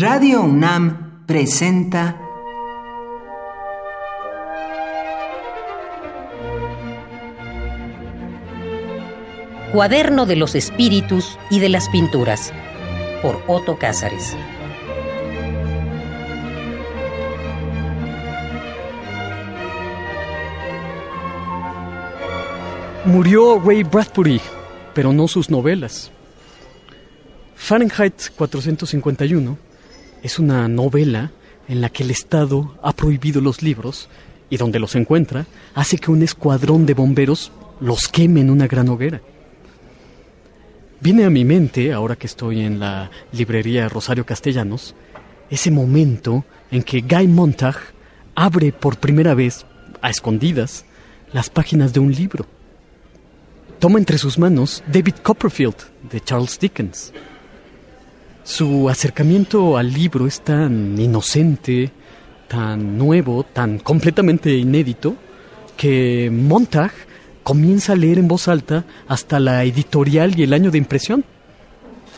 Radio UNAM presenta Cuaderno de los Espíritus y de las Pinturas por Otto Cázares. Murió Ray Bradbury, pero no sus novelas. Fahrenheit 451 es una novela en la que el Estado ha prohibido los libros y donde los encuentra hace que un escuadrón de bomberos los queme en una gran hoguera. Viene a mi mente, ahora que estoy en la librería Rosario Castellanos, ese momento en que Guy Montag abre por primera vez, a escondidas, las páginas de un libro. Toma entre sus manos David Copperfield de Charles Dickens. Su acercamiento al libro es tan inocente, tan nuevo, tan completamente inédito, que Montag comienza a leer en voz alta hasta la editorial y el año de impresión.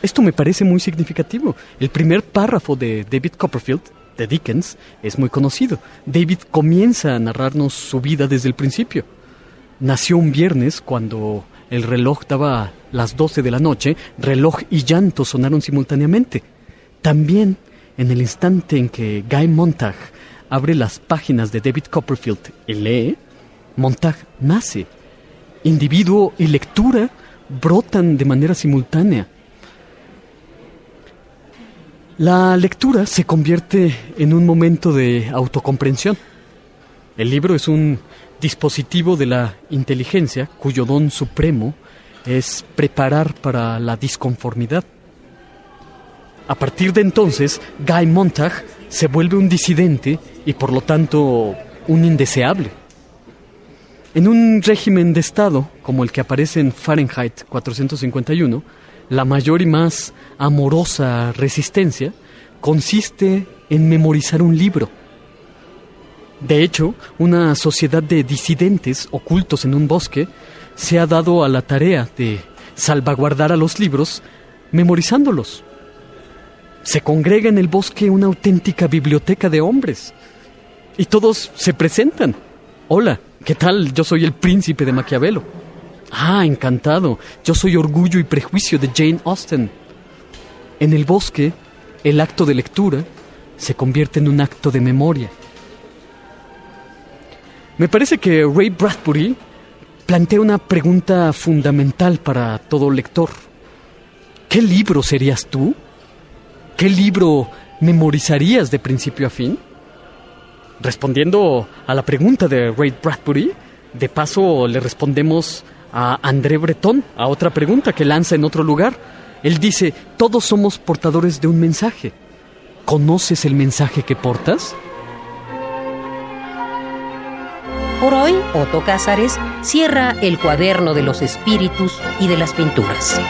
Esto me parece muy significativo. El primer párrafo de David Copperfield, de Dickens, es muy conocido. David comienza a narrarnos su vida desde el principio. Nació un viernes cuando el reloj daba las 12 de la noche, reloj y llanto sonaron simultáneamente. También, en el instante en que Guy Montag abre las páginas de David Copperfield y lee, Montag nace. Individuo y lectura brotan de manera simultánea. La lectura se convierte en un momento de autocomprensión. El libro es un dispositivo de la inteligencia cuyo don supremo es preparar para la disconformidad. A partir de entonces, Guy Montag se vuelve un disidente y por lo tanto un indeseable. En un régimen de Estado como el que aparece en Fahrenheit 451, la mayor y más amorosa resistencia consiste en memorizar un libro. De hecho, una sociedad de disidentes ocultos en un bosque se ha dado a la tarea de salvaguardar a los libros memorizándolos. Se congrega en el bosque una auténtica biblioteca de hombres y todos se presentan. Hola, ¿qué tal? Yo soy el príncipe de Maquiavelo. Ah, encantado. Yo soy Orgullo y Prejuicio de Jane Austen. En el bosque, el acto de lectura se convierte en un acto de memoria. Me parece que Ray Bradbury plantea una pregunta fundamental para todo lector. ¿Qué libro serías tú? ¿Qué libro memorizarías de principio a fin? Respondiendo a la pregunta de Ray Bradbury, de paso le respondemos a André Breton, a otra pregunta que lanza en otro lugar. Él dice, todos somos portadores de un mensaje. ¿Conoces el mensaje que portas? Por hoy, Otto Cázares cierra el cuaderno de los espíritus y de las pinturas.